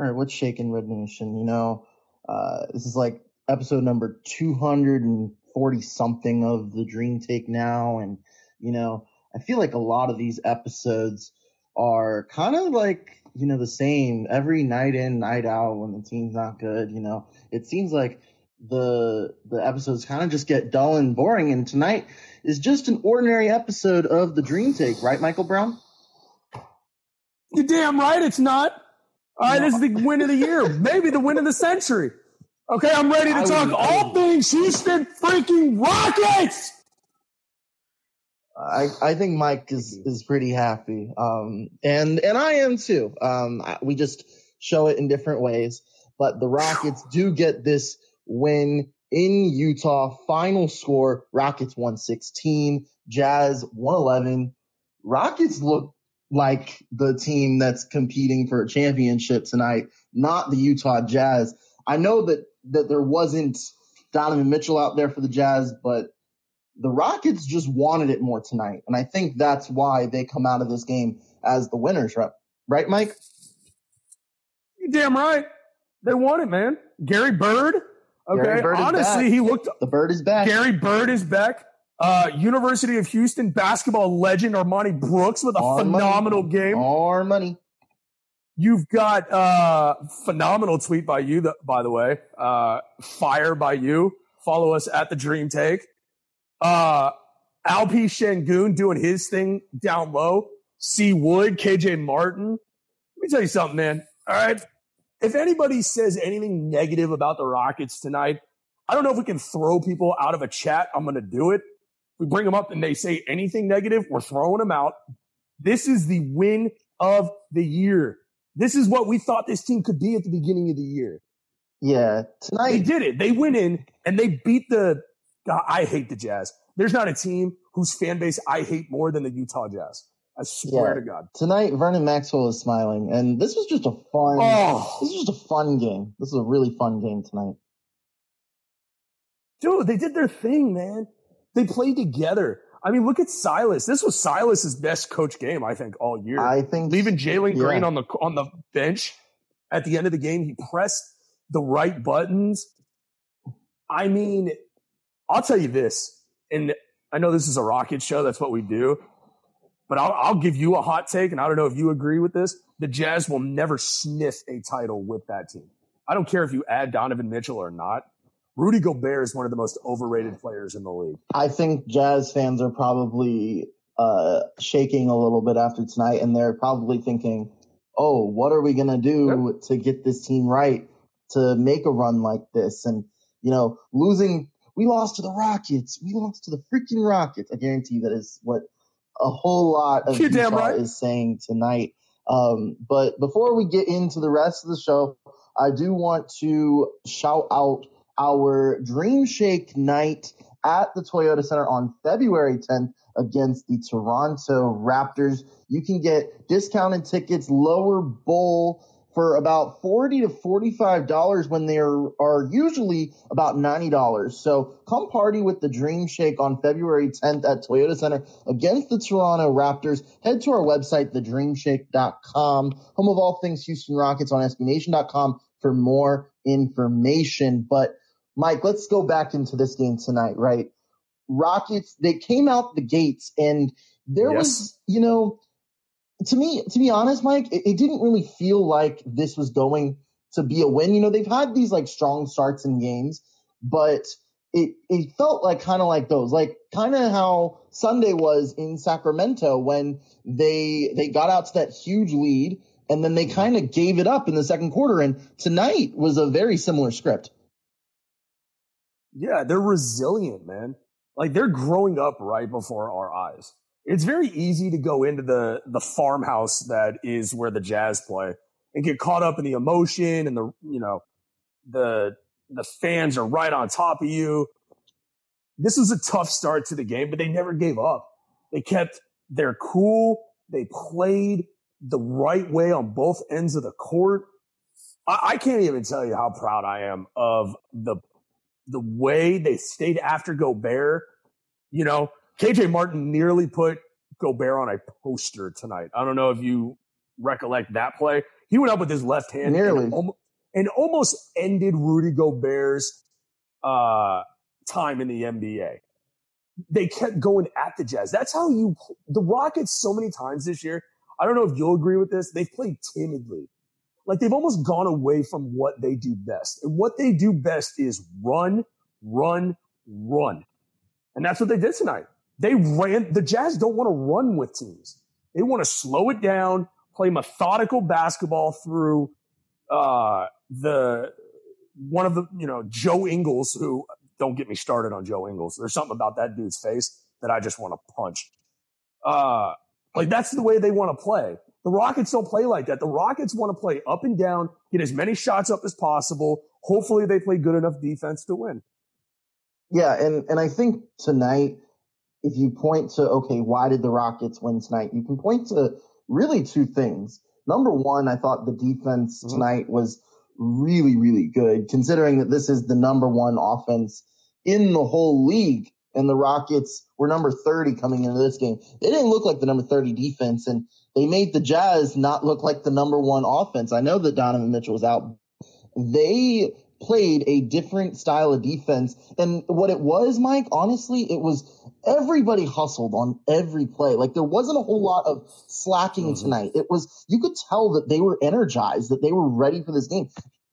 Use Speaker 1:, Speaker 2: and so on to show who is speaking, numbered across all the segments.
Speaker 1: All right, what's shaking Red Nation? You know, uh, this is like episode number 240 something of the Dream Take now. And, you know, I feel like a lot of these episodes are kind of like, you know, the same every night in, night out when the team's not good. You know, it seems like the the episodes kind of just get dull and boring. And tonight is just an ordinary episode of the Dream Take, right, Michael Brown?
Speaker 2: You're damn right it's not. All right, no. this is the win of the year, maybe the win of the century. Okay, I'm ready to I talk would, all things Houston freaking Rockets.
Speaker 1: I, I think Mike is, is pretty happy. Um, and, and I am too. Um, we just show it in different ways, but the Rockets do get this win in Utah. Final score, Rockets 116, Jazz 111. Rockets look like the team that's competing for a championship tonight, not the Utah Jazz. I know that, that there wasn't Donovan Mitchell out there for the Jazz, but the Rockets just wanted it more tonight. And I think that's why they come out of this game as the winners, right? Right, Mike?
Speaker 2: you damn right. They won it, man. Gary Bird. Okay. Gary Bird Honestly, he looked.
Speaker 1: The Bird is back.
Speaker 2: Gary Bird is back. Uh, University of Houston basketball legend Armoni Brooks with a Our phenomenal
Speaker 1: money.
Speaker 2: game.
Speaker 1: Our money.
Speaker 2: You've got uh phenomenal tweet by you, by the way. Uh, fire by you. Follow us at the Dream Take. Uh, Alpi Sengun doing his thing down low. C Wood, KJ Martin. Let me tell you something, man. All right. If anybody says anything negative about the Rockets tonight, I don't know if we can throw people out of a chat. I'm going to do it we bring them up and they say anything negative, we're throwing them out. This is the win of the year. This is what we thought this team could be at the beginning of the year.
Speaker 1: Yeah, tonight
Speaker 2: they did it. They went in and they beat the. God, I hate the Jazz. There's not a team whose fan base I hate more than the Utah Jazz. I swear yeah. to God.
Speaker 1: Tonight, Vernon Maxwell is smiling, and this was just a fun. Oh. This was just a fun game. This is a really fun game tonight.
Speaker 2: Dude, they did their thing, man. They played together. I mean, look at Silas. This was Silas's best coach game, I think, all year.
Speaker 1: I think
Speaker 2: leaving Jalen yeah. Green on the on the bench at the end of the game, he pressed the right buttons. I mean, I'll tell you this, and I know this is a rocket show. That's what we do. But I'll, I'll give you a hot take, and I don't know if you agree with this. The Jazz will never sniff a title with that team. I don't care if you add Donovan Mitchell or not. Rudy Gobert is one of the most overrated players in the league.
Speaker 1: I think Jazz fans are probably uh, shaking a little bit after tonight, and they're probably thinking, "Oh, what are we gonna do yep. to get this team right to make a run like this?" And you know, losing, we lost to the Rockets, we lost to the freaking Rockets. I guarantee that is what a whole lot of You're Utah right. is saying tonight. Um, but before we get into the rest of the show, I do want to shout out our Dream Shake night at the Toyota Center on February 10th against the Toronto Raptors. You can get discounted tickets, lower bowl for about 40 to $45 when they are, usually about $90. So come party with the Dream Shake on February 10th at Toyota Center against the Toronto Raptors. Head to our website, thedreamshake.com, home of all things Houston Rockets on SBNation.com for more information. But Mike, let's go back into this game tonight, right? Rockets, they came out the gates and there yes. was, you know, to me, to be honest, Mike, it, it, didn't really feel like this was going to be a win. You know, they've had these like strong starts in games, but it it felt like kind of like those, like kind of how Sunday was in Sacramento when they they got out to that huge lead and then they mm-hmm. kind of gave it up in the second quarter. And tonight was a very similar script.
Speaker 2: Yeah, they're resilient, man. Like they're growing up right before our eyes. It's very easy to go into the the farmhouse that is where the Jazz play and get caught up in the emotion and the you know the the fans are right on top of you. This was a tough start to the game, but they never gave up. They kept their cool. They played the right way on both ends of the court. I, I can't even tell you how proud I am of the the way they stayed after Gobert, you know, KJ Martin nearly put Gobert on a poster tonight. I don't know if you recollect that play. He went up with his left hand
Speaker 1: Nearly.
Speaker 2: and, almost, and almost ended Rudy Gobert's uh, time in the NBA. They kept going at the Jazz. That's how you the Rockets so many times this year. I don't know if you'll agree with this. They've played timidly. Like they've almost gone away from what they do best. And what they do best is run, run, run. And that's what they did tonight. They ran the Jazz don't want to run with teams. They want to slow it down, play methodical basketball through uh, the one of the you know Joe Ingles, who don't get me started on Joe Ingles. There's something about that dude's face that I just want to punch. Uh, like that's the way they want to play. The Rockets don't play like that. The Rockets want to play up and down, get as many shots up as possible. Hopefully, they play good enough defense to win.
Speaker 1: Yeah, and and I think tonight, if you point to okay, why did the Rockets win tonight? You can point to really two things. Number one, I thought the defense
Speaker 2: Mhm.
Speaker 1: tonight was really, really good, considering that this is the number one offense in the whole league. And the Rockets were number 30 coming into this game. They didn't look like the number 30 defense, and they made the Jazz not look like the number one offense. I know that Donovan Mitchell was out. They played a different style of defense. And what it was, Mike, honestly, it was everybody hustled on every play. Like there wasn't a whole lot of slacking
Speaker 2: Mhm.
Speaker 1: tonight. It was, you could tell that they were energized, that they were ready for this game.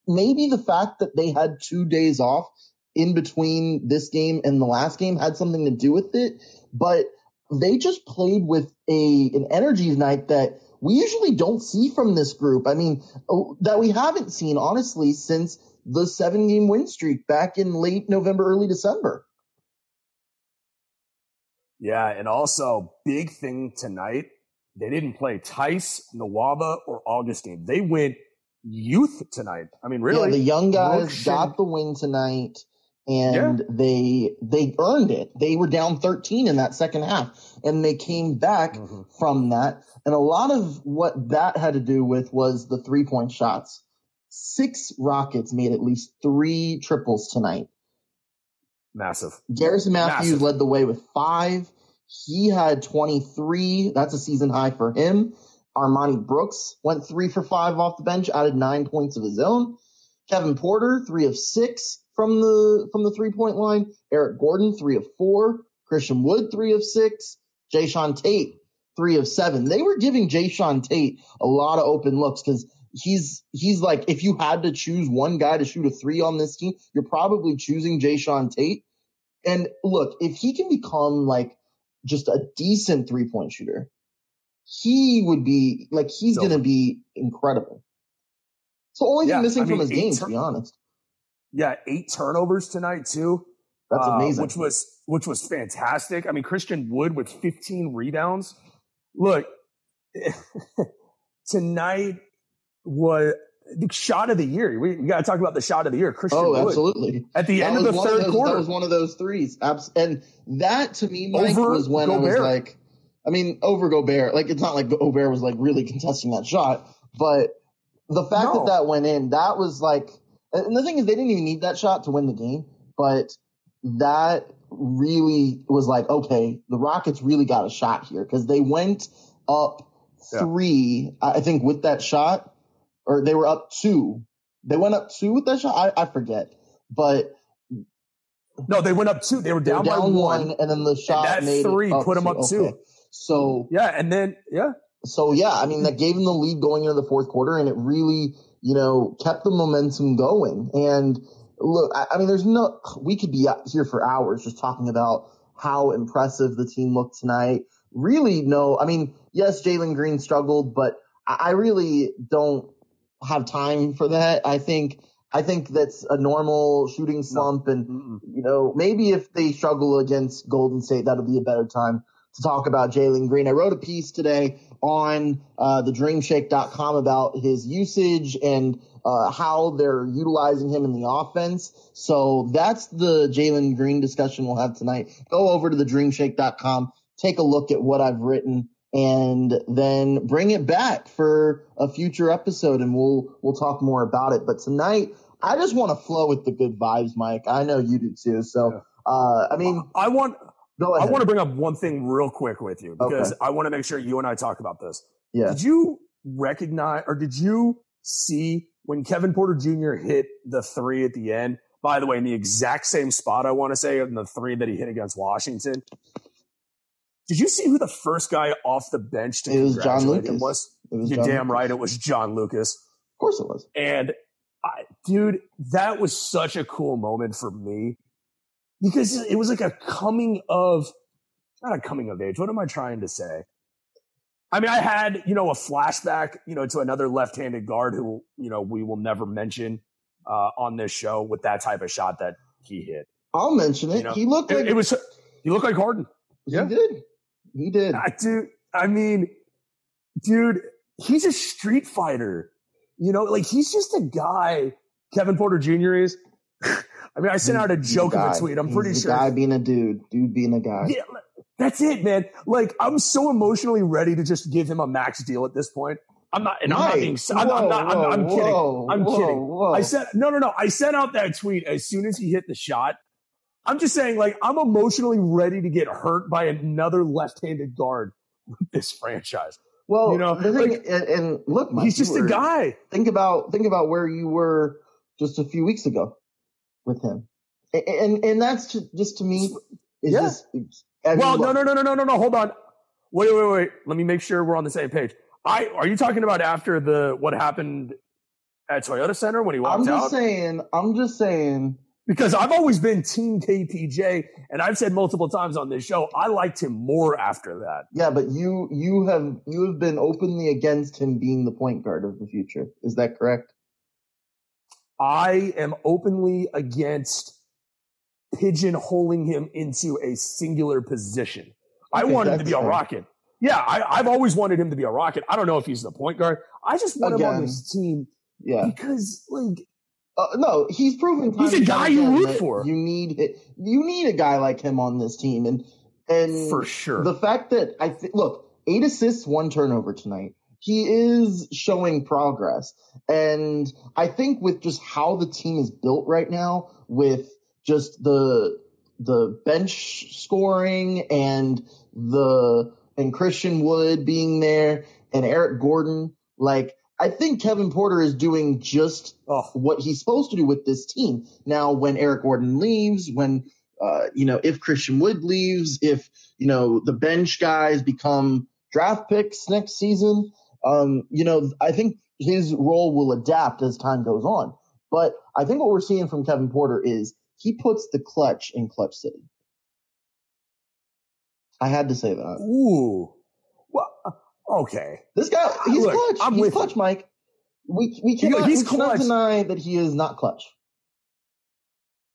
Speaker 1: Maybe the fact that they had two days off in between this game and the last game had something to do with it, but they just played with a, an energy tonight that we usually don't see from this group. I mean, oh, that we haven't seen honestly since the seven game win streak back in late November, early December.
Speaker 2: Yeah, and also big thing tonight, they didn't play Theis, Nwaba, or Augustin. They went youth tonight. I mean, really,
Speaker 1: Yeah, the young guys
Speaker 2: Brooks
Speaker 1: got the win tonight and they they earned it. They were down 13 in that second half and they came back
Speaker 2: Mhm.
Speaker 1: from that. And a lot of what that had to do with was the three point shots. Six Rockets made at least three triples tonight.
Speaker 2: massive.
Speaker 1: Garrison Matthews
Speaker 2: Massive.
Speaker 1: led the way with five. He had 23. That's a season high for him. Armoni Brooks went three for five off the bench, added nine points of his own. Kevin Porter, three of six from the from the three point line. Eric Gordon, three of four. Christian Wood, three of six. Jae'Sean Tate, three of seven. They were giving Jae'Sean Tate a lot of open looks because he's he's like if you had to choose one guy to shoot a three on this team, you're probably choosing Jae'Sean Tate. And look, if he can become like just a decent three point shooter, he would be like he's
Speaker 2: So-
Speaker 1: gonna be incredible. It's the only
Speaker 2: Yeah,
Speaker 1: thing missing
Speaker 2: I
Speaker 1: from his game,
Speaker 2: eight
Speaker 1: to be honest.
Speaker 2: Yeah, eight turnovers tonight too.
Speaker 1: That's
Speaker 2: uh,
Speaker 1: amazing.
Speaker 2: Which was which was fantastic. I mean, Christian Wood with 15 rebounds. Look, tonight was the shot of the year. We, we got to talk about the shot of the year. Christian
Speaker 1: oh,
Speaker 2: Wood
Speaker 1: absolutely.
Speaker 2: at the
Speaker 1: That
Speaker 2: end of the third
Speaker 1: those,
Speaker 2: quarter.
Speaker 1: That was one of those threes. And that to me, Mike,
Speaker 2: Over
Speaker 1: was when I was like, I mean, over Gobert. Like, it's not like Gobert was like really contesting that shot, but the fact
Speaker 2: No.
Speaker 1: that that went in, that was like, and the thing is, they didn't even need that shot to win the game, but that really was like, okay, the Rockets really got a shot here because they went up three, I I think, with that shot, or they were up two. They went up two with that shot. I, I forget, but
Speaker 2: no, they went up two. They were
Speaker 1: they were
Speaker 2: down, by one.
Speaker 1: one, and then the shot
Speaker 2: that
Speaker 1: made
Speaker 2: three put 'em up two.
Speaker 1: Okay. So
Speaker 2: Yeah, and then yeah,
Speaker 1: so yeah, I mean that gave them the lead going into the fourth quarter, and it really you know kept the momentum going. And look, I, I mean, there's no we could be out here for hours just talking about how impressive the team looked tonight. Really, no, I mean, yes, Jalen Green struggled, but I, I really don't have time for that. I think I think that's a normal shooting slump, and you know, maybe if they struggle against Golden State, that'll be a better time to talk about Jalen Green. I wrote a piece today on uh, the dreamshake.com about his usage and uh, how they're utilizing him in the offense. So that's the Jalen Green discussion we'll have tonight. Go over to the dreamshake.com, take a look at what I've written and then bring it back for a future episode and we'll we'll talk more about it. But tonight I just want to flow with the good vibes, Mike. I know you do too. So uh, I mean,
Speaker 2: I want
Speaker 1: go
Speaker 2: I want to bring up one thing real quick with you because
Speaker 1: Okay.
Speaker 2: I want to make sure you and I talk about this.
Speaker 1: yeah.
Speaker 2: Did you recognize or did you see when Kevin Porter Jr. hit the three at the end. By the way, in the exact same spot, I want to say, in the three that he hit against Washington. Did you see who the first guy off the bench to
Speaker 1: It was John Lucas.
Speaker 2: was?
Speaker 1: Was
Speaker 2: You're
Speaker 1: John
Speaker 2: damn
Speaker 1: Lucas.
Speaker 2: right. It was John Lucas.
Speaker 1: Of course it was.
Speaker 2: And I, dude, that was such a cool moment for me because it was like a coming of, not a coming of age. What am I trying to say? I mean, I had, you know, a flashback, you know, to another left-handed guard who, you know, we will never mention uh, on this show with that type of shot that he hit.
Speaker 1: I'll mention it.
Speaker 2: You know,
Speaker 1: he looked like
Speaker 2: It, it was, he looked like Harden. Yeah.
Speaker 1: he did. He did.
Speaker 2: I, dude, I mean, dude, he's a street fighter. You know, like he's just a guy. Kevin Porter Jr. is. I mean, I sent out a joke of a tweet. I'm pretty sure.
Speaker 1: Guy being a dude, dude being a guy.
Speaker 2: Yeah, that's it, man. Like I'm so emotionally ready to just give him a max deal at this point. I'm not, and I'm not being. I'm, I'm not. I'm,
Speaker 1: whoa,
Speaker 2: I'm kidding.
Speaker 1: whoa,
Speaker 2: I'm
Speaker 1: whoa,
Speaker 2: kidding.
Speaker 1: whoa.
Speaker 2: I said no, no, no. I sent out that tweet as soon as he hit the shot. I'm just saying, like, I'm emotionally ready to get hurt by another left-handed guard with this franchise.
Speaker 1: well,
Speaker 2: you know,
Speaker 1: thing,
Speaker 2: like-
Speaker 1: and, and look, Mike,
Speaker 2: He's just a guy.
Speaker 1: Think about think about where you were just a few weeks ago with him, and and, that's just, just to me is
Speaker 2: Yeah.
Speaker 1: just.
Speaker 2: Well, no, no, no, no, no, no, no. Hold on. Wait, wait, wait. Let me make sure we're on the same page. I are you talking about after the what happened at Toyota Center when he walked out?
Speaker 1: I'm just
Speaker 2: out?
Speaker 1: saying. I'm just saying.
Speaker 2: because I've always been Team KPJ, and I've said multiple times on this show I liked him more after that.
Speaker 1: Yeah, but you you have you have been openly against him being the point guard of the future. Is that correct?
Speaker 2: I am openly against pigeonholing him into a singular position. I
Speaker 1: Okay,
Speaker 2: want him to be a rocket. Yeah, I, I've always wanted him to be a rocket. I don't know if he's the point guard. I just want him on
Speaker 1: Again.
Speaker 2: this team
Speaker 1: Yeah.
Speaker 2: because, like,
Speaker 1: Uh, no, he's proven.
Speaker 2: He's a guy you
Speaker 1: again
Speaker 2: root for.
Speaker 1: You need you need a guy like him on this team, and and
Speaker 2: for sure.
Speaker 1: the fact that I think look eight assists, one turnover tonight. He is showing progress, and I think with just how the team is built right now, with just the the bench scoring and the and Christian Wood being there and Eric Gordon, like I think Kevin Porter is doing just
Speaker 2: oh,
Speaker 1: what he's supposed to do with this team. Now, when Eric Gordon leaves, when uh, you know, if Christian Wood leaves, if you know the bench guys become draft picks next season, um, you know, I think his role will adapt as time goes on. But I think what we're seeing from Kevin Porter is he puts the clutch in Clutch City. I had to say that.
Speaker 2: ooh. Well, uh, okay.
Speaker 1: This guy, he's
Speaker 2: Look,
Speaker 1: clutch.
Speaker 2: I'm
Speaker 1: he's
Speaker 2: with
Speaker 1: clutch, Mike. We we cannot,
Speaker 2: he's
Speaker 1: we cannot deny that he is not clutch.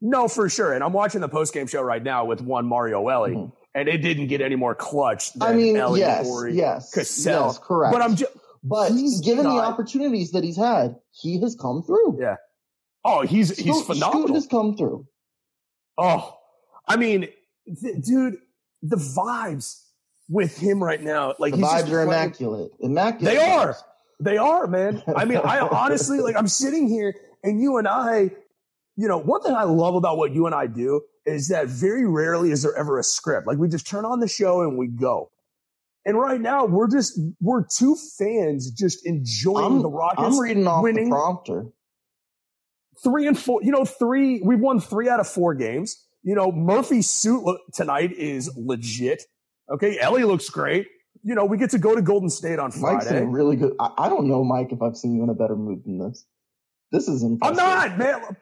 Speaker 2: No, for sure. And I'm watching the post game show right now with one Mario Elie,
Speaker 1: Mhm.
Speaker 2: And it didn't get any more clutch than
Speaker 1: I mean,
Speaker 2: Elie,
Speaker 1: yes,
Speaker 2: Horry,
Speaker 1: yes,
Speaker 2: Cassell.
Speaker 1: yes, correct.
Speaker 2: But I'm just,
Speaker 1: but
Speaker 2: he's
Speaker 1: given the opportunities that he's had, he has come through.
Speaker 2: Yeah. oh, he's he's
Speaker 1: Scoot- Scoot has come through.
Speaker 2: Oh, I mean, th- dude, the vibes with him right now, like
Speaker 1: The
Speaker 2: he's just
Speaker 1: vibes are immaculate. Immaculate.
Speaker 2: They are. They are, man. I mean, I honestly like I'm sitting here and you and I, you know, one thing I love about what you and I do is that very rarely is there ever a script. Like we just turn on the show and we go. And right now we're just we're two fans just enjoying
Speaker 1: I'm,
Speaker 2: the Rockets
Speaker 1: I'm reading off
Speaker 2: winning.
Speaker 1: the prompter.
Speaker 2: three and four. You know, three. We've won three out of four games. You know, Murphy's suit tonight is legit. Okay, Elie looks great. You know, we get to go to Golden State on
Speaker 1: Mike's in
Speaker 2: Friday.
Speaker 1: really good. I, I don't know, Mike, if I've seen you in a better mood than this. This is impressive.
Speaker 2: I'm not, man.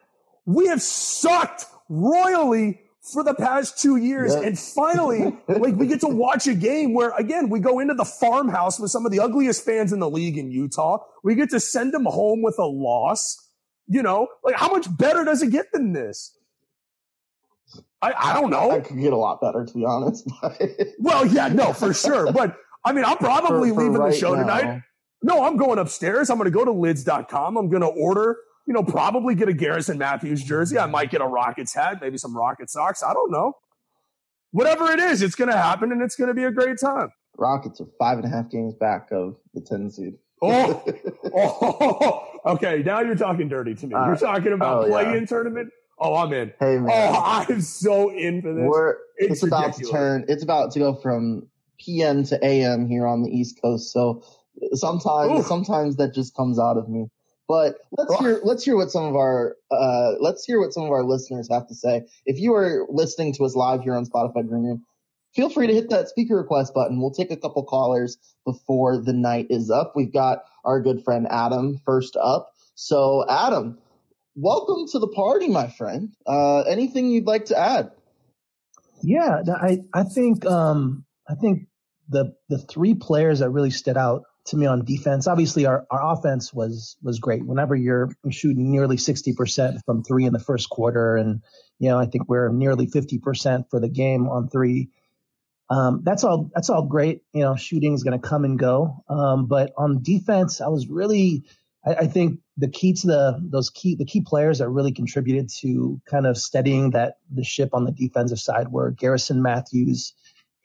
Speaker 2: We have sucked royally for the past two years,
Speaker 1: Yeah.
Speaker 2: and finally, like we get to watch a game where, again, we go into the farmhouse with some of the ugliest fans in the league in Utah. We get to send them home with a loss. You know, like how much better does it get than this? I, I don't know.
Speaker 1: I could get a lot better, to be honest.
Speaker 2: Well, yeah, no, for sure. But I mean, I'm probably
Speaker 1: For- for
Speaker 2: leaving the show
Speaker 1: now.
Speaker 2: tonight. No, I'm going upstairs. I'm going to go to lids.com. I'm going to order, you know, probably get a Garrison Matthews jersey. I might get a Rockets hat, maybe some Rocket socks. I don't know. Whatever it is, it's going to happen and it's going to be a great time.
Speaker 1: Rockets are five and a half games back of the 10 seed.
Speaker 2: Oh, oh, okay. Now you're talking dirty to me.
Speaker 1: Uh,
Speaker 2: you're talking about
Speaker 1: oh, yeah.
Speaker 2: play-in tournament. Oh, I'm in.
Speaker 1: hey, man.
Speaker 2: Oh, I'm so in for this.
Speaker 1: We're,
Speaker 2: It's
Speaker 1: it's, about to turn. It's about to go from PM to AM here on the East Coast. So sometimes,
Speaker 2: Oof.
Speaker 1: sometimes that just comes out of me. But let's hear let's hear what some of our uh, let's hear what some of our listeners have to say. If you are listening to us live here on Spotify Green Room, feel free to hit that speaker request button. We'll take a couple callers before the night is up. We've got our good friend Adam first up. So Adam, welcome to the party, my friend. Uh, anything you'd like to add?
Speaker 3: Yeah, I I think um, I think the the three players that really stood out to me on defense. Obviously, our, our offense was was great. Whenever you're shooting nearly sixty percent from three in the first quarter, and you know I think we're nearly fifty percent for the game on three. Um, that's all. That's all great. You know, shooting is going to come and go. Um, but on defense, I was really. I, I, think the key to the those key the key players that really contributed to kind of steadying that the ship on the defensive side were Garrison Matthews,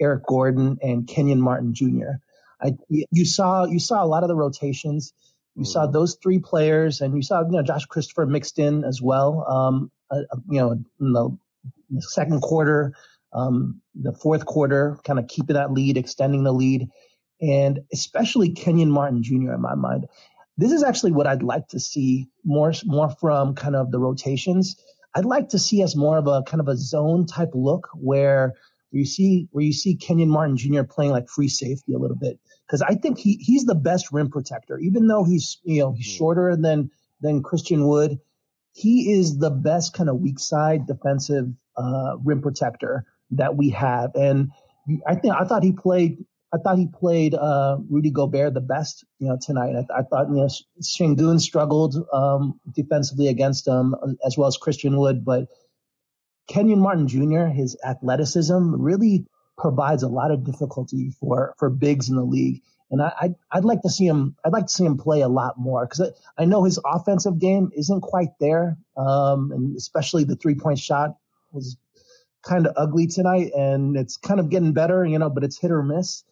Speaker 3: Eric Gordon, and Kenyon Martin Jr. I, you saw you saw a lot of the rotations. You mm-hmm. saw those three players, and you saw you know Josh Christopher mixed in as well. Um, uh, you know, in the, in the second quarter, um, the fourth quarter, kind of keeping that lead, extending the lead, and especially Kenyon Martin Jr. in my mind. This is actually what I'd like to see more more from kind of the rotations. I'd like to see us more of a kind of a zone type look where you see where you see Kenyon Martin Jr. playing like free safety a little bit because I think he he's the best rim protector. Even though he's you know he's hmm. shorter than than Christian Wood, he is the best kind of weak side defensive uh, rim protector that we have. And I think I thought he played. I thought he played uh, Rudy Gobert the best, you know, tonight. I, I thought you know Sengun struggled um, defensively against him as well as Christian Wood, but Kenyon Martin Jr. His athleticism really provides a lot of difficulty for for bigs in the league. And I, I'd, I'd like to see him. I'd like to see him play a lot more because I, I know his offensive game isn't quite there, um, and especially the three point shot was kind of ugly tonight, and it's kind of getting better, you know, but it's hit or miss.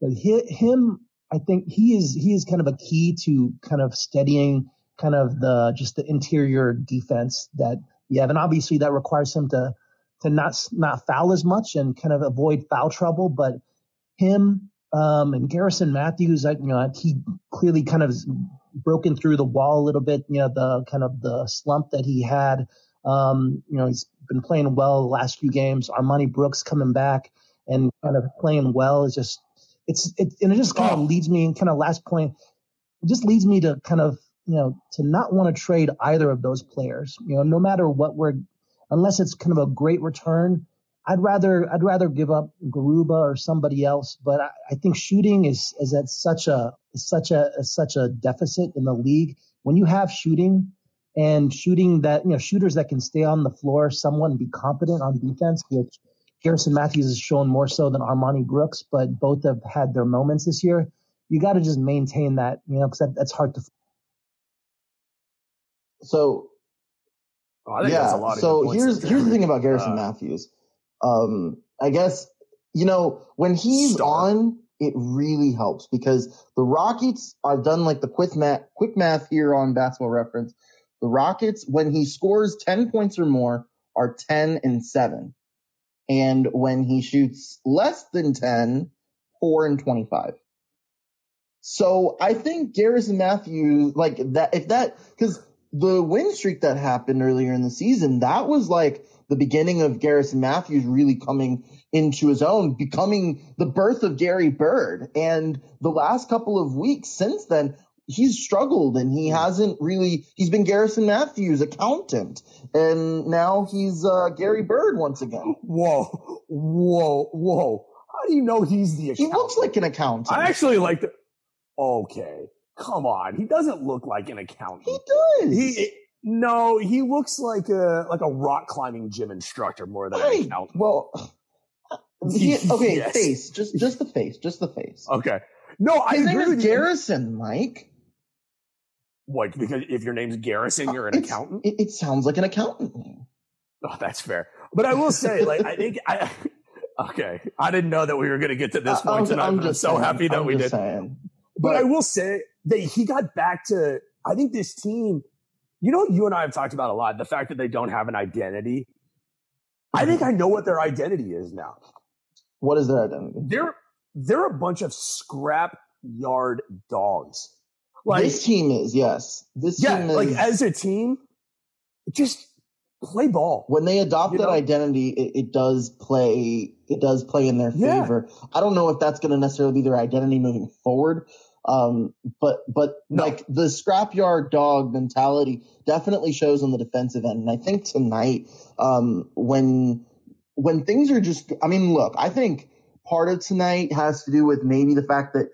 Speaker 3: But him, I think he is he is kind of a key to kind of steadying kind of the just the interior defense that you have, and obviously that requires him to to not not foul as much and kind of avoid foul trouble. But him um, and Garrison Matthews, I, you know, he clearly kind of broken through the wall a little bit. You know, the kind of the slump that he had. Um, you know, he's been playing well the last few games. Armoni Brooks coming back and kind of playing well is just it's it and it just kind of leads me and kind of last point. It just leads me to kind of you know to not want to trade either of those players. You know, no matter what we're unless it's kind of a great return. I'd rather I'd rather give up Garuba or somebody else, but I, I think shooting is is at such a such a such a deficit in the league. When you have shooting, and shooting that, you know, shooters that can stay on the floor someone be competent on defense, which Garrison Matthews has shown more so than Armoni Brooks, but both have had their moments this year. You got to just maintain that, you know, because that, that's hard to.
Speaker 1: So,
Speaker 2: oh,
Speaker 1: yeah. so here's here's the thing about Garrison uh, Matthews. Um, I guess you know when he's star. on, it really helps because the Rockets. I've done like the quick math, quick math here on Basketball Reference. The Rockets, when he scores 10 points or more, are 10 and 7. And when he shoots less than 10, 4 and 25. So I think Garrison Matthews, like that, if that, because the win streak that happened earlier in the season, that was like the beginning of Garrison Matthews really coming into his own, becoming the birth of Gary Bird. And the last couple of weeks since then, he's struggled and he hasn't really he's been Garrison Matthews accountant and now he's uh, Gary Bird once again.
Speaker 2: Whoa, whoa, whoa! How do you know he's the? Accountant?
Speaker 1: He looks like an accountant.
Speaker 2: I actually like the. Okay, come on. He doesn't look like an accountant.
Speaker 1: He does.
Speaker 2: He no, he looks like a like a rock climbing gym instructor more than an accountant.
Speaker 1: Well, uh, he, okay, yes. face, just just the face, just the face.
Speaker 2: Okay. No,
Speaker 1: His
Speaker 2: I
Speaker 1: name is Garrison, Mike.
Speaker 2: Like because if your name's Garrison, uh, you're an
Speaker 1: it's,
Speaker 2: accountant.
Speaker 1: It, it, sounds like an accountant name.
Speaker 2: Oh, that's fair. But I will say, like, I think I. Okay, I didn't know that we were going to get to this uh, point tonight. I'm, I'm just so saying, happy that
Speaker 1: I'm
Speaker 2: we did.
Speaker 1: Saying.
Speaker 2: But, but I will say that he got back to. I think this team. You know, you and I have talked about a lot the fact that they don't have an identity. I think I know what their identity is now.
Speaker 1: What is their identity?
Speaker 2: They're they're a bunch of scrap yard dogs
Speaker 1: Like, this team is, yes. This
Speaker 2: yeah,
Speaker 1: team
Speaker 2: is, like as a team, just play ball.
Speaker 1: When they adopt that know? identity, it, it, does play. It does play in their favor. Yeah. I don't know if that's going to necessarily be their identity moving forward. Um, but but no. like the scrapyard dog mentality definitely shows on the defensive end. And I think tonight, um, when when things are just, I mean, look, I think part of tonight has to do with maybe the fact that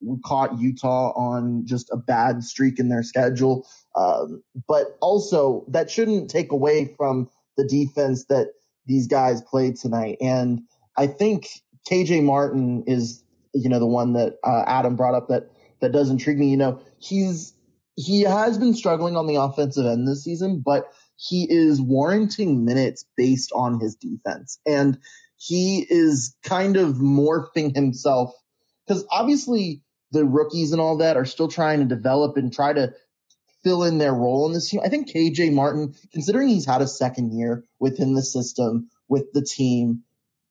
Speaker 1: we caught Utah on just a bad streak in their schedule. Um, but also that shouldn't take away from the defense that these guys played tonight. And I think KJ Martin is, you know, the one that uh, Adam brought up that that does intrigue me. You know, he's he has been struggling on the offensive end this season, but he is warranting minutes based on his defense. And he is kind of morphing himself because obviously the rookies and all that are still trying to develop and try to fill in their role in this team. I think KJ Martin, considering he's had a second year within the system with the team,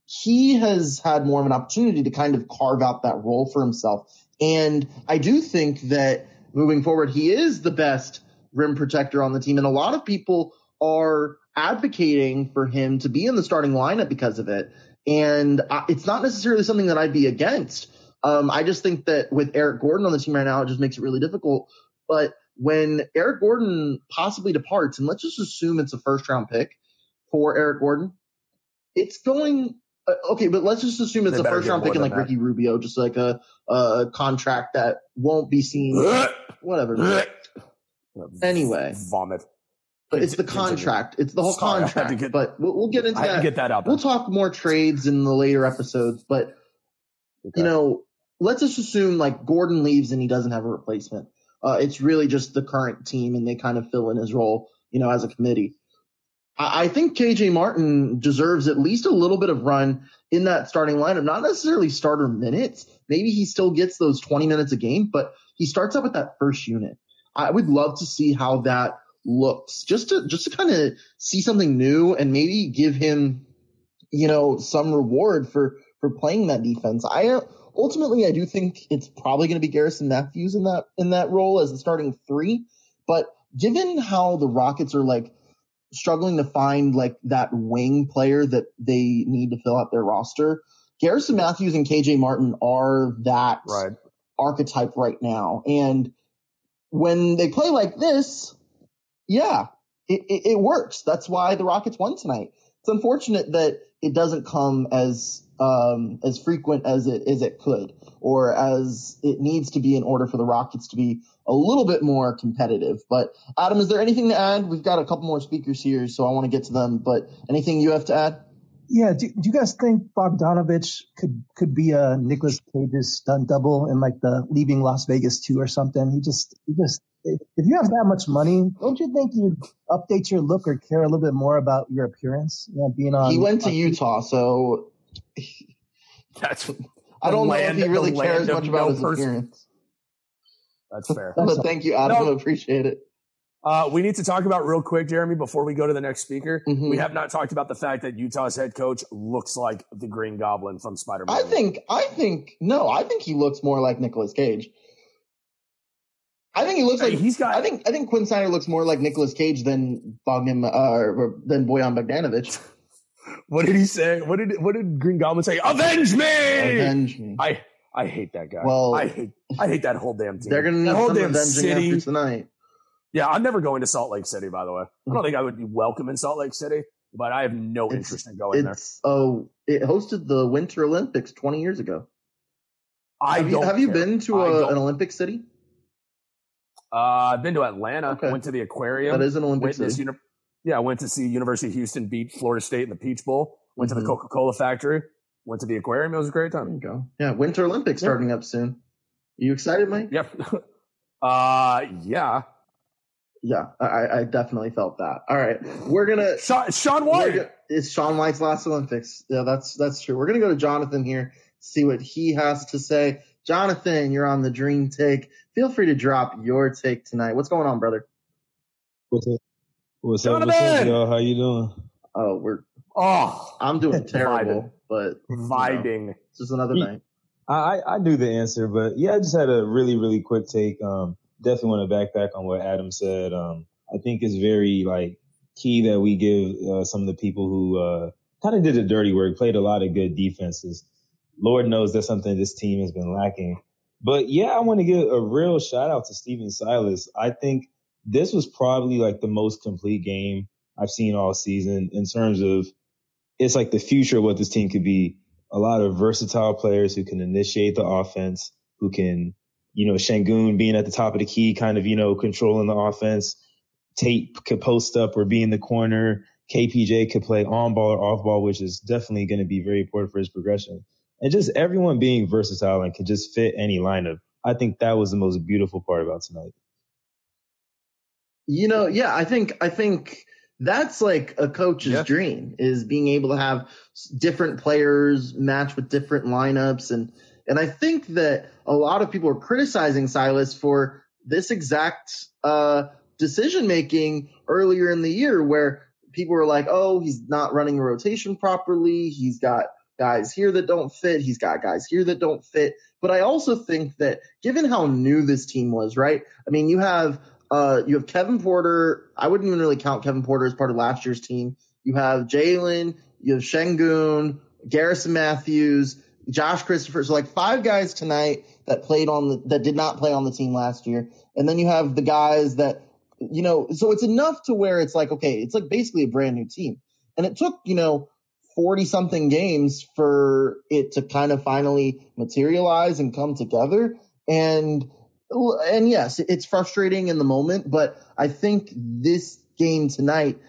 Speaker 1: he has had more of an opportunity to kind of carve out that role for himself. And I do think that moving forward, he is the best rim protector on the team. And a lot of people are advocating for him to be in the starting lineup because of it. And it's not necessarily something that I'd be against. Um, I just think that with Eric Gordon on the team right now, it just makes it really difficult. But when Eric Gordon possibly departs, and let's just assume it's a first round pick for Eric Gordon, it's going okay, but let's just assume it's they a first round pick in like that. Ricky Rubio, just like a, a contract that won't be seen. whatever. anyway,
Speaker 2: vomit.
Speaker 1: But it's the contract. It's the whole Sorry, contract. Get, but we'll, we'll, get into that.
Speaker 2: Get that out.
Speaker 1: We'll talk more trades in the later episodes. But okay. you know, let's just assume like Gordon leaves and he doesn't have a replacement. Uh, it's really just the current team, and they kind of fill in his role, you know, as a committee. I think KJ Martin deserves at least a little bit of run in that starting lineup, not necessarily starter minutes. Maybe he still gets those 20 minutes a game, but he starts out with that first unit. I would love to see how that looks just to, just to kind of see something new and maybe give him, you know, some reward for, for playing that defense. I uh, ultimately, I do think it's probably going to be Garrison Matthews in that, in that role as the starting three. But given how the Rockets are like, struggling to find like that wing player that they need to fill out their roster. Garrison Matthews and KJ Martin are that
Speaker 2: right.
Speaker 1: archetype right now. And when they play like this, yeah, it, it, it, works. That's why the Rockets won tonight. It's unfortunate that it doesn't come as um, as frequent as it as it could, or as it needs to be in order for the Rockets to be a little bit more competitive. But Adam, is there anything to add? We've got a couple more speakers here, so I want to get to them. But anything you have to add?
Speaker 3: Yeah, do, do you guys think Bogdanovic could could be a Nicolas Cage's stunt double in like the Leaving Las Vegas 2 or something? He just he just if you have that much money, don't you think you'd update your look or care a little bit more about your appearance? You know, being on.
Speaker 1: He went to Utah, so
Speaker 2: that's.
Speaker 1: I don't know if he really cares much about no his person. appearance.
Speaker 2: That's fair.
Speaker 1: but thank you, Adam. No, appreciate it.
Speaker 2: Uh, we need to talk about real quick, Jeremy, before we go to the next speaker. Mm-hmm. We have not talked about the fact that Utah's head coach looks like the Green Goblin from Spider Man.
Speaker 1: I think, I think, no, I think he looks more like Nicolas Cage. I think he looks like he's got. I think I think Quin Snyder looks more like Nicolas Cage than Bogdan uh, than Bojan Bogdanovic.
Speaker 2: what did he say? What did what did Green Goblin say? Avenge me!
Speaker 1: Avenge me!
Speaker 2: I I hate that guy. Well, I hate I hate that whole damn team.
Speaker 1: They're gonna need
Speaker 2: that
Speaker 1: whole damn city tonight.
Speaker 2: Yeah, I'm never going to Salt Lake City. By the way, I don't think I would be welcome in Salt Lake City, but I have no it's, interest in going there.
Speaker 1: Oh, it hosted the Winter Olympics 20 years ago.
Speaker 2: I
Speaker 1: have
Speaker 2: you,
Speaker 1: have you been to a, an Olympic city?
Speaker 2: Uh, I've been to Atlanta. Okay. Went to the aquarium.
Speaker 1: That is an Olympic city. Uni-
Speaker 2: yeah, I went to see University of Houston beat Florida State in the Peach Bowl. Went mm-hmm. to the mm-hmm. Coca Cola factory. Went to the aquarium. It was a great time.
Speaker 1: There you go. Yeah, Winter Olympics yeah. starting up soon. Are you excited, Mike?
Speaker 2: Yep. uh, yeah.
Speaker 1: Yeah, I, I definitely felt that. All right, we're gonna
Speaker 2: Sean, Shaun White. Gonna,
Speaker 1: it's Shaun White's last Olympics. Yeah, that's that's true. We're gonna go to Jonathan here, see what he has to say. Jonathan, you're on the Dream Take. Feel free to drop your take tonight. What's going on, brother?
Speaker 4: What's up? What's Jonathan! up? What's up, y'all? How you doing?
Speaker 1: Oh, we're
Speaker 2: oh,
Speaker 1: I'm doing terrible, but
Speaker 2: vibing.
Speaker 1: You know, just another night.
Speaker 4: I I knew the answer, but yeah, I just had a really really quick take. Um, definitely want to backpack on what Adam said. Um, I think it's very like key that we give uh, some of the people who uh, kind of did the dirty work, played a lot of good defenses. Lord knows that's something this team has been lacking. But yeah, I want to give a real shout out to Stephen Silas. I think this was probably like the most complete game I've seen all season in terms of it's like the future of what this team could be. A lot of versatile players who can initiate the offense, who can, you know, Sengun being at the top of the key, kind of, you know, controlling the offense. Tate could post up or be in the corner. KPJ could play on ball or off ball, which is definitely going to be very important for his progression. And just everyone being versatile and can just fit any lineup. I think that was the most beautiful part about tonight.
Speaker 1: You know, yeah, I think I think that's like a coach's yeah. dream is being able to have different players match with different lineups and and I think that a lot of people are criticizing Silas for this exact uh, decision making earlier in the year where people were like, "Oh, he's not running a rotation properly. He's got guys here that don't fit. He's got guys here that don't fit." But I also think that given how new this team was, right? I mean, you have uh, you have Kevin Porter. I wouldn't even really count Kevin Porter as part of last year's team. You have Jalen. You have Sengun, Garrison Matthews, Josh Christopher. So like five guys tonight that played on the that did not play on the team last year, and then you have the guys that you know. So it's enough to where it's like okay, it's like basically a brand new team, and it took you know. 40 something games for it to kind of finally materialize and come together. And and yes, it's frustrating in the moment, but I think this game tonight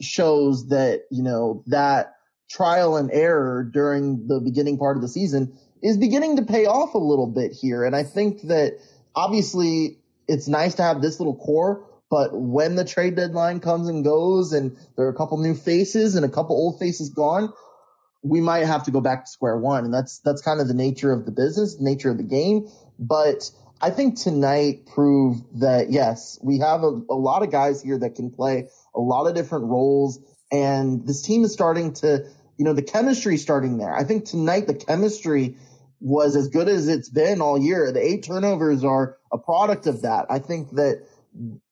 Speaker 1: shows that, you know, that trial and error during the beginning part of the season is beginning to pay off a little bit here. And I think that obviously it's nice to have this little core, but when the trade deadline comes and goes and there are a couple new faces and a couple old faces gone, we might have to go back to square one. And that's, that's kind of the nature of the business, nature of the game. But I think tonight proved that yes, we have a, a, lot of guys here that can play a lot of different roles, and this team is starting to, you know, the chemistry starting there. I think tonight the chemistry was as good as it's been all year. The eight turnovers are a product of that. I think that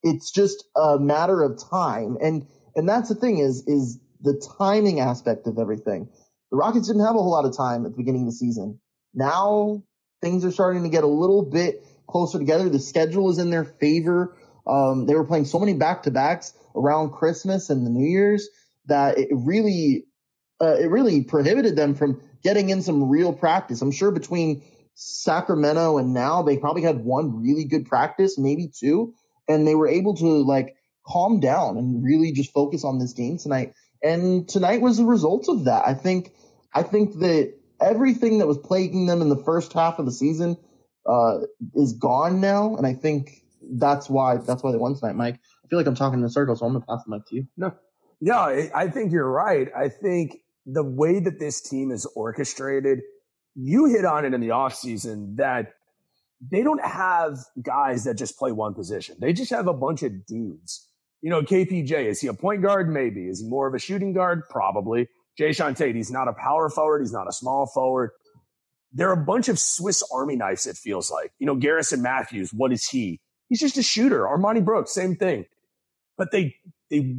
Speaker 1: it's just a matter of time, and and that's the thing is is the timing aspect of everything. The Rockets didn't have a whole lot of time at the beginning of the season. Now things are starting to get a little bit closer together. The schedule is in their favor. Um, they were playing so many back to backs around Christmas and the New Year's that it really, uh, it really prohibited them from getting in some real practice. I'm sure between Sacramento and now they probably had one really good practice, maybe two, and they were able to like calm down and really just focus on this game tonight. And tonight was a result of that. I think, I think that everything that was plaguing them in the first half of the season uh, is gone now, and I think that's why that's why they won tonight, Mike. I feel like I'm talking in a circle, so I'm gonna pass the mic to you.
Speaker 2: No, yeah, I think you're right. I think the way that this team is orchestrated, you hit on it in the offseason that they don't have guys that just play one position. They just have a bunch of dudes. You know, KPJ, is he a point guard? Maybe. Is he more of a shooting guard? Probably. Jae'Sean Tate, he's not a power forward. He's not a small forward they're a bunch of Swiss Army knives, it feels like. You know, Garrison Matthews, what is he? He's just a shooter. Armoni Brooks, same thing. But they, they,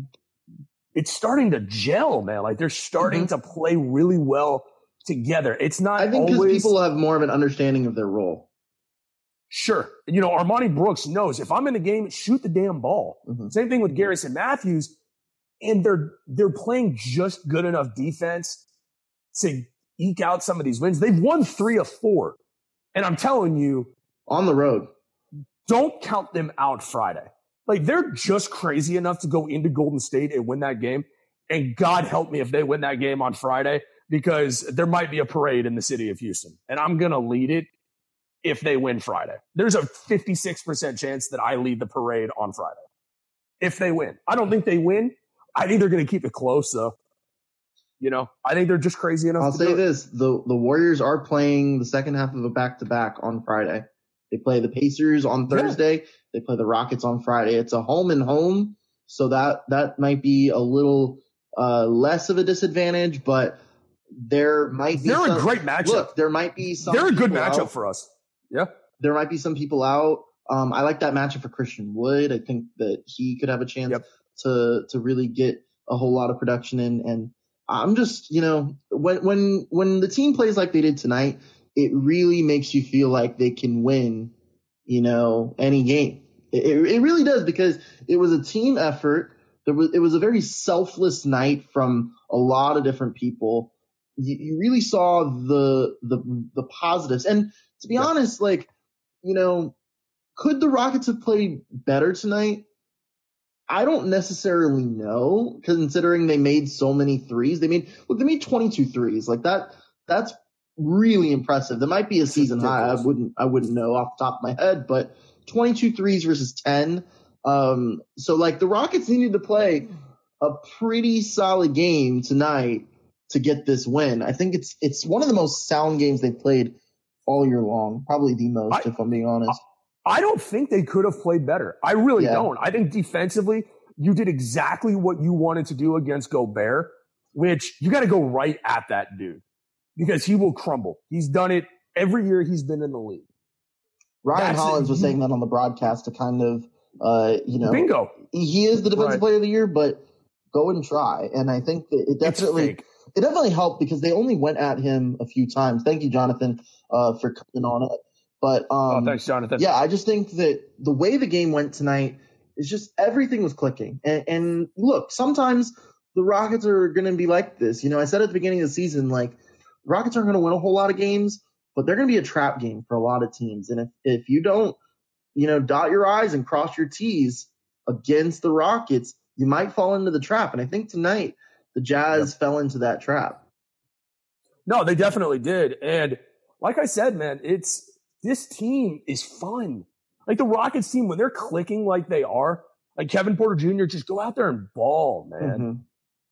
Speaker 2: it's starting to gel, man. Like they're starting mm-hmm. to play really well together. It's not
Speaker 1: I think
Speaker 2: because
Speaker 1: people have more of an understanding of their role.
Speaker 2: Sure. You know, Armoni Brooks knows if I'm in the game, shoot the damn ball. Mm-hmm. Same thing with Garrison Matthews. And they're, they're playing just good enough defense to eke out some of these wins. They've won three of four. And I'm telling you,
Speaker 1: on the road,
Speaker 2: don't count them out Friday. Like they're just crazy enough to go into Golden State and win that game. And God help me if they win that game on Friday because there might be a parade in the city of Houston and I'm going to lead it if they win Friday. There's a 56% chance that I lead the parade on Friday if they win. I don't think they win. I think they're going to keep it close though. You know, I think they're just crazy enough.
Speaker 1: I'll say this: the the Warriors are playing the second half of a back to back on Friday. They play the Pacers on Thursday. Yeah. They play the Rockets on Friday. It's a home and home, so that that might be a little uh, less of a disadvantage, but there might be.
Speaker 2: They're
Speaker 1: some,
Speaker 2: a great matchup.
Speaker 1: Look, there might be some.
Speaker 2: They're a good matchup out. for us. Yeah.
Speaker 1: There might be some people out. Um, I like that matchup for Christian Wood. I think that he could have a chance
Speaker 2: Yep.
Speaker 1: to to really get a whole lot of production in. And I'm just, you know, when when when the team plays like they did tonight, it really makes you feel like they can win, you know, any game. It, it really does because it was a team effort. There was it was a very selfless night from a lot of different people. You, you really saw the the the positives. And to be
Speaker 2: Yeah.
Speaker 1: honest, like, you know, could the Rockets have played better tonight? I don't necessarily know, considering they made so many threes. They made look, they made 22 threes. Like that, that's really impressive. That might be a season high. I wouldn't, I wouldn't know off the top of my head, but 22 threes versus 10. Um, so like the Rockets needed to play a pretty solid game tonight to get this win. I think it's it's one of the most sound games they've played all year long. Probably the most,
Speaker 2: I-
Speaker 1: if I'm being honest.
Speaker 2: I don't think they could have played better. I really
Speaker 1: Yeah.
Speaker 2: don't. I think defensively, you did exactly what you wanted to do against Gobert, which you got to go right at that dude because he will crumble. He's done it every year he's been in the league.
Speaker 1: Ryan
Speaker 2: That's-
Speaker 1: Hollins was saying that on the broadcast to kind of, uh, you know,
Speaker 2: Bingo.
Speaker 1: he is the defensive
Speaker 2: Right.
Speaker 1: player of the year, but go and try. And I think that it definitely, it definitely helped because they only went at him a few times. Thank you, Jonathan, uh, for coming on it. But,
Speaker 2: Oh,
Speaker 1: um,
Speaker 2: thanks, Jonathan.
Speaker 1: yeah, I just think that the way the game went tonight is just everything was clicking. And, and look, sometimes the Rockets are going to be like this. You know, I said at the beginning of the season, like, Rockets aren't going to win a whole lot of games, but they're going to be a trap game for a lot of teams. And if, if you don't, you know, dot your I's and cross your T's against the Rockets, you might fall into the trap. And I think tonight the Jazz fell into that trap.
Speaker 2: No, they definitely did. And like I said, man, it's this team is fun. Like the Rockets team, when they're clicking like they are, like Kevin Porter Jr., just go out there and ball, man.
Speaker 1: Mhm.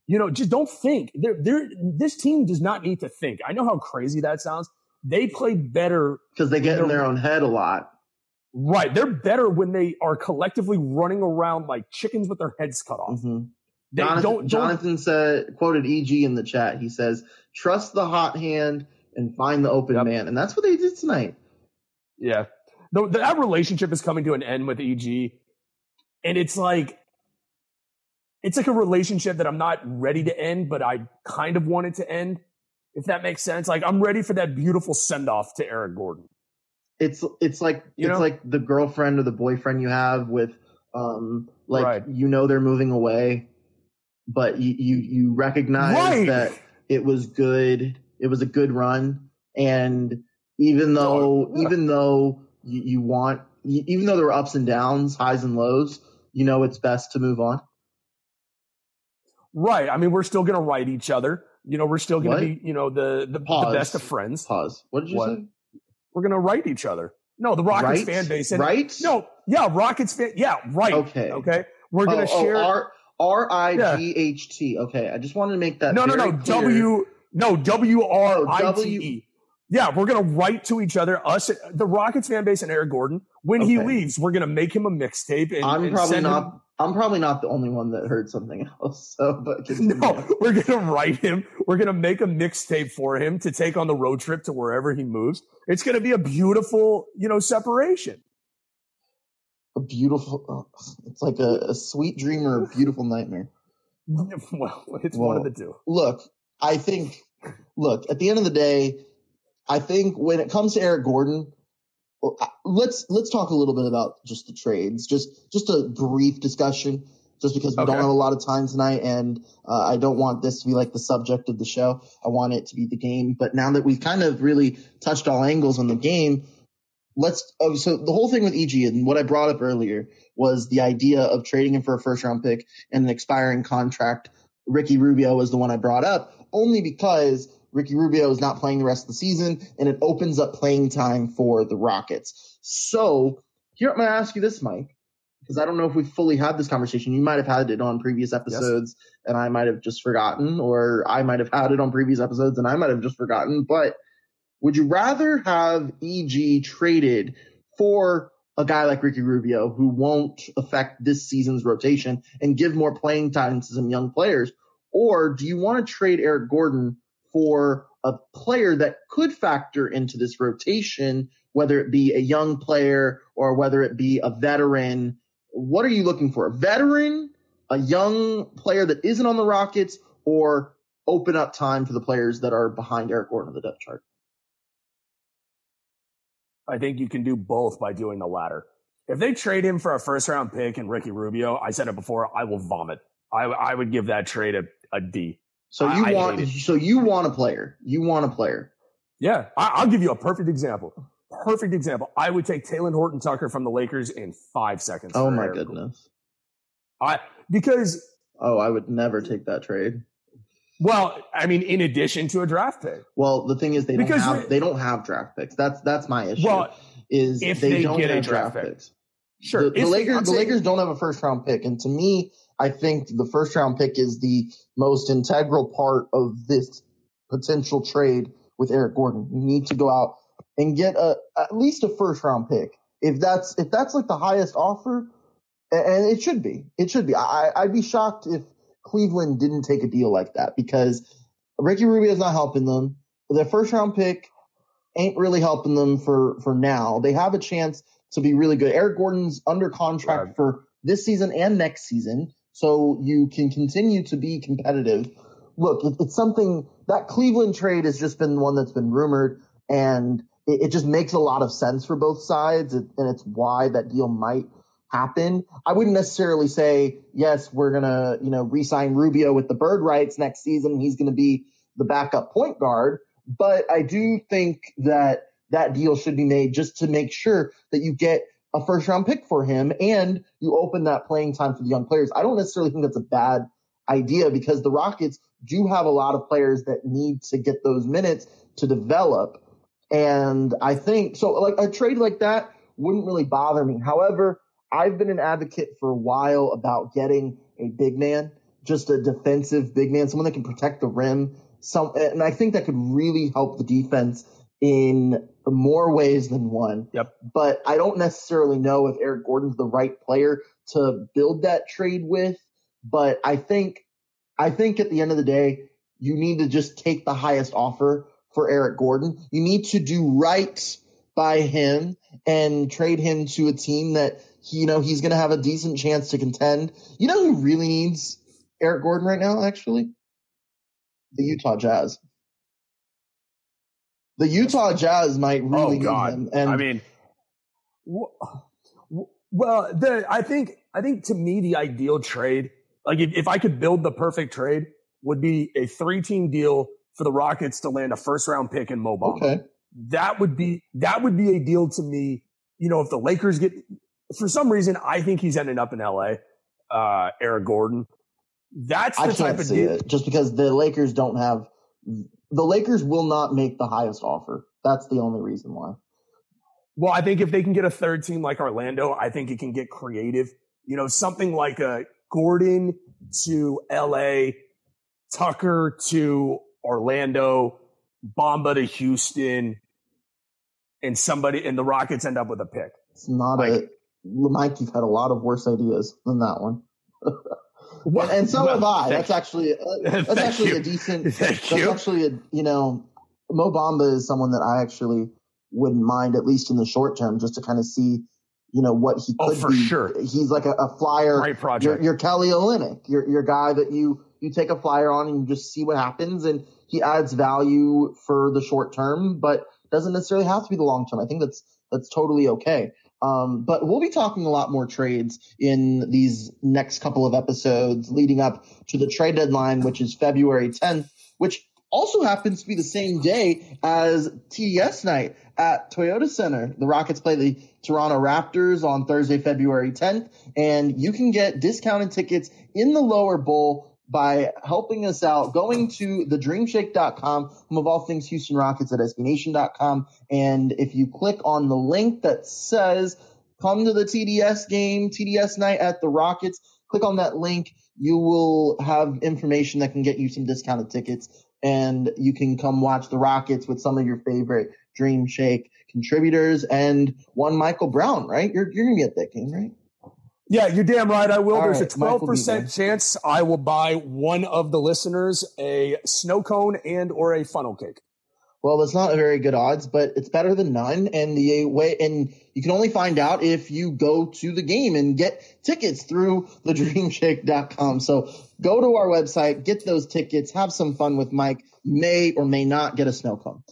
Speaker 2: You know, just don't think. They're, they're, this team does not need to think. I know how crazy that sounds. They play better.
Speaker 1: Because they get in their own head a lot.
Speaker 2: Right. They're better when they are collectively running around like chickens with their heads cut off.
Speaker 1: Mhm.
Speaker 2: They
Speaker 1: Jonathan,
Speaker 2: don't, don't
Speaker 1: Jonathan said quoted EG in the chat. He says, "Trust the hot hand and find the open
Speaker 2: Yep.
Speaker 1: man," and that's what they did tonight.
Speaker 2: Yeah. The, that relationship is coming to an end with EG. And it's like, it's like a relationship that I'm not ready to end, but I kind of want it to end, if that makes sense. Like, I'm ready for that beautiful send off to Eric Gordon.
Speaker 1: It's it's like
Speaker 2: You
Speaker 1: it's
Speaker 2: know?
Speaker 1: like the girlfriend or the boyfriend you have with um like
Speaker 2: Right.
Speaker 1: you know they're moving away, but you you, you recognize
Speaker 2: Right.
Speaker 1: that it was good. It was a good run, and even though
Speaker 2: Oh, yeah.
Speaker 1: even though you, you want you, even though there were ups and downs, highs and lows, you know it's best to move on.
Speaker 2: Right. I mean, we're still going to write each other. You know, we're still going to be, you know, the, the, the best of friends.
Speaker 1: Pause. What did you
Speaker 2: What?
Speaker 1: say?
Speaker 2: We're going to write each other. No, the Rockets
Speaker 1: right?
Speaker 2: fan base. And,
Speaker 1: right?
Speaker 2: No, yeah, Rockets fan. Yeah, right.
Speaker 1: Okay.
Speaker 2: Okay. We're going to
Speaker 1: oh, oh,
Speaker 2: share.
Speaker 1: Oh, R R I G H T. Okay, I just wanted to make that.
Speaker 2: no, no, no.
Speaker 1: clear.
Speaker 2: W. No, W R
Speaker 1: Oh,
Speaker 2: I T
Speaker 1: W-
Speaker 2: E. Yeah, we're gonna write to each other. Us, the Rockets fan base, and Eric Gordon. When he leaves, we're gonna make him a mixtape. And,
Speaker 1: I'm
Speaker 2: and
Speaker 1: probably not.
Speaker 2: him-
Speaker 1: I'm probably not the only one that heard something else. So, but
Speaker 2: no, we're gonna write him. We're gonna make a mixtape for him to take on the road trip to wherever he moves. It's gonna be a beautiful, you know, separation.
Speaker 1: a beautiful. oh, it's like a, a sweet dream or a beautiful nightmare.
Speaker 2: Well, it's one of the two.
Speaker 1: Look, I think. Look, at the end of the day, I think when it comes to Eric Gordon, let's let's talk a little bit about just the trades. Just just a brief discussion, just because we don't have a lot of time tonight, and uh, I don't want this to be like the subject of the show. I want it to be the game. But now that we've kind of really touched all angles on the game, let's. Oh, so the whole thing with EG and what I brought up earlier was the idea of trading him for a first round pick and an expiring contract. Ricky Rubio was the one I brought up only because Ricky Rubio is not playing the rest of the season and it opens up playing time for the Rockets. So here I'm going to ask you this, Mike, because I don't know if we've fully had this conversation. You might have had it on previous episodes and I might have just forgotten, or I might have had it on previous episodes and I might have just forgotten. But would you rather have EG traded for a guy like Ricky Rubio who won't affect this season's rotation and give more playing time to some young players? Or do you want to trade Eric Gordon for a player that could factor into this rotation whether it be a young player or whether it be a veteran. What are you looking for? A veteran, a young player that isn't on the Rockets, or open up time for the players that are behind Eric Gordon on the depth chart?
Speaker 2: I think you can do both by doing the latter. If they trade him for a first round pick and Ricky Rubio, I said it before, I will vomit. I, I would give that trade a, a D.
Speaker 1: So you I, want I so you want a player. You want a player.
Speaker 2: Yeah, I, will give you a perfect example. Perfect example. I would take Talen Horton Tucker from the Lakers in five seconds.
Speaker 1: Oh my goodness.
Speaker 2: I because
Speaker 1: oh, I would never take that trade.
Speaker 2: Well, I mean, in addition to a draft pick.
Speaker 1: Well, the thing is, they because don't have they don't have draft picks. That's that's my issue. Well, is if they, they don't get have draft, draft picks.
Speaker 2: Sure.
Speaker 1: The, the Lakers the Lakers don't have a first round pick, and to me, I think the first round pick is the most integral part of this potential trade with Eric Gordon. You need to go out and get a at least a first round pick. If that's if that's like the highest offer, and it should be, it should be. I, I'd be shocked if Cleveland didn't take a deal like that because Ricky Rubio is not helping them. Their first round pick ain't really helping them for for now. They have a chance to be really good. Eric Gordon's under contract for this season and next season, so you can continue to be competitive. Look, it, it's something that Cleveland trade has just been one that's been rumored, and it, it just makes a lot of sense for both sides, and it's why that deal might happen. I wouldn't necessarily say, yes, we're going to, you know, re-sign Rubio with the bird rights next season. He's going to be the backup point guard. But I do think that that deal should be made just to make sure that you get a first round pick for him and you open that playing time for the young players. I don't necessarily think that's a bad idea because the Rockets do have a lot of players that need to get those minutes to develop. And I think so like a trade like that wouldn't really bother me. However, I've been an advocate for a while about getting a big man, just a defensive big man, someone that can protect the rim. Some, and I think that could really help the defense in more ways than one.
Speaker 2: Yep.
Speaker 1: But I don't necessarily know if Eric Gordon's the right player to build that trade with. But I think, I think at the end of the day, you need to just take the highest offer for Eric Gordon. You need to do right by him and trade him to a team that he, you know, he's going to have a decent chance to contend. You know who really needs Eric Gordon right now, actually? The Utah Jazz. The Utah Jazz might oh, really oh, God. need him. And
Speaker 2: I mean, well, the, I think, I think to me, the ideal trade, like if, if I could build the perfect trade, would be a three team deal for the Rockets to land a first round pick in Mo Bamba. Okay. That would be, that would be a deal to me. You know, if the Lakers get, for some reason, I think he's ending up in LA. Uh, Eric Gordon. That's the I type of deal. It
Speaker 1: just because the Lakers don't have the Lakers will not make the highest offer. That's the only reason why.
Speaker 2: Well, I think if they can get a third team like Orlando, I think it can get creative. You know, something like a Gordon to LA, Tucker to Orlando, Bamba to Houston, and somebody and the Rockets end up with a pick.
Speaker 1: It's not like, a Mike, you've had a lot of worse ideas than that one. well, and so well, have I. That's actually uh, that's actually you. a decent. Thank that's you. actually a you know, Mo Bamba is someone that I actually wouldn't mind at least in the short term, just to kind of see, you know, what he oh, could oh, for
Speaker 2: be. sure.
Speaker 1: He's like a, a flyer.
Speaker 2: Great project.
Speaker 1: You're, you're Kelly Olynyk. You're you're a guy that you you take a flyer on and you just see what happens, and he adds value for the short term, but doesn't necessarily have to be the long term. I think that's that's totally okay. Um, but we'll be talking a lot more trades in these next couple of episodes leading up to the trade deadline, which is February 10th, which also happens to be the same day as TDS night at Toyota Center. The Rockets play the Toronto Raptors on Thursday, February 10th, and you can get discounted tickets in the lower bowl by helping us out, going to thedreamshake.com, home of all things Houston Rockets at SBNation.com. And if you click on the link that says come to the TDS game, TDS night at the Rockets, click on that link. You will have information that can get you some discounted tickets and you can come watch the Rockets with some of your favorite Dream Shake contributors and one Michael Brown, right? You're, you're going to be at that game, right?
Speaker 2: Yeah, you're damn right. I will. All There's right, a 12% chance I will buy one of the listeners a snow cone and or a funnel cake.
Speaker 1: Well, it's not a very good odds, but it's better than none. And the way, and you can only find out if you go to the game and get tickets through thedreamshake.com. So go to our website, get those tickets, have some fun with Mike. may or may not get a snow cone.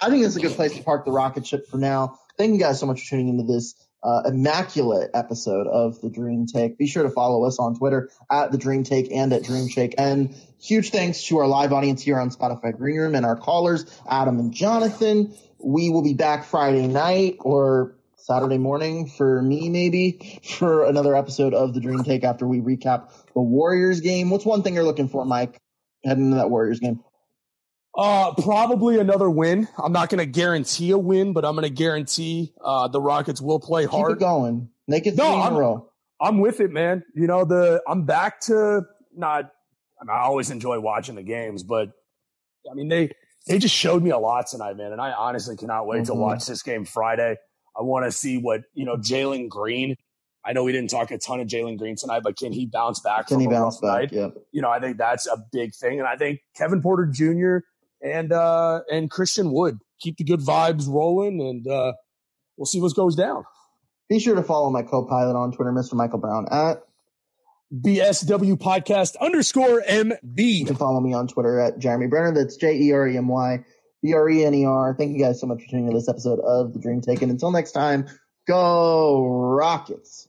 Speaker 1: I think it's a good place to park the rocket ship for now. Thank you guys so much for tuning into this uh, immaculate episode of the Dream Take. Be sure to follow us on Twitter at the Dream Take and at Dream Shake. And huge thanks to our live audience here on Spotify Green Room and our callers, Adam and Jonathan. We will be back Friday night or Saturday morning for me, maybe for another episode of the Dream Take after we recap the Warriors game. What's one thing you're looking for, Mike, heading into that Warriors game?
Speaker 2: Uh, probably another win. I'm not going to guarantee a win, but I'm going to guarantee uh, the Rockets will play hard.
Speaker 1: Keep it going. Make it no,
Speaker 2: I'm,
Speaker 1: in a row.
Speaker 2: I'm with it, man. You know the I'm back to not. I, mean, I always enjoy watching the games, but I mean they they just showed me a lot tonight, man, and I honestly cannot wait mm-hmm. to watch this game Friday. I want to see what you know Jalen Green. I know we didn't talk a ton of Jalen Green tonight, but can he bounce back?
Speaker 1: Can he bounce back?
Speaker 2: Yeah. You know, I think that's a big thing, and I think Kevin Porter Jr and uh, and Christian Wood. Keep the good vibes rolling, and uh, we'll see what goes down.
Speaker 1: Be sure to follow my co-pilot on Twitter, Mr. Michael Brown at
Speaker 2: BSW Podcast underscore MB.
Speaker 1: You can follow me on Twitter at Jeremy Brener. That's J E R E M Y B R E N E R. Thank you guys so much for tuning in to this episode of The Dream Taken. Until next time, go Rockets.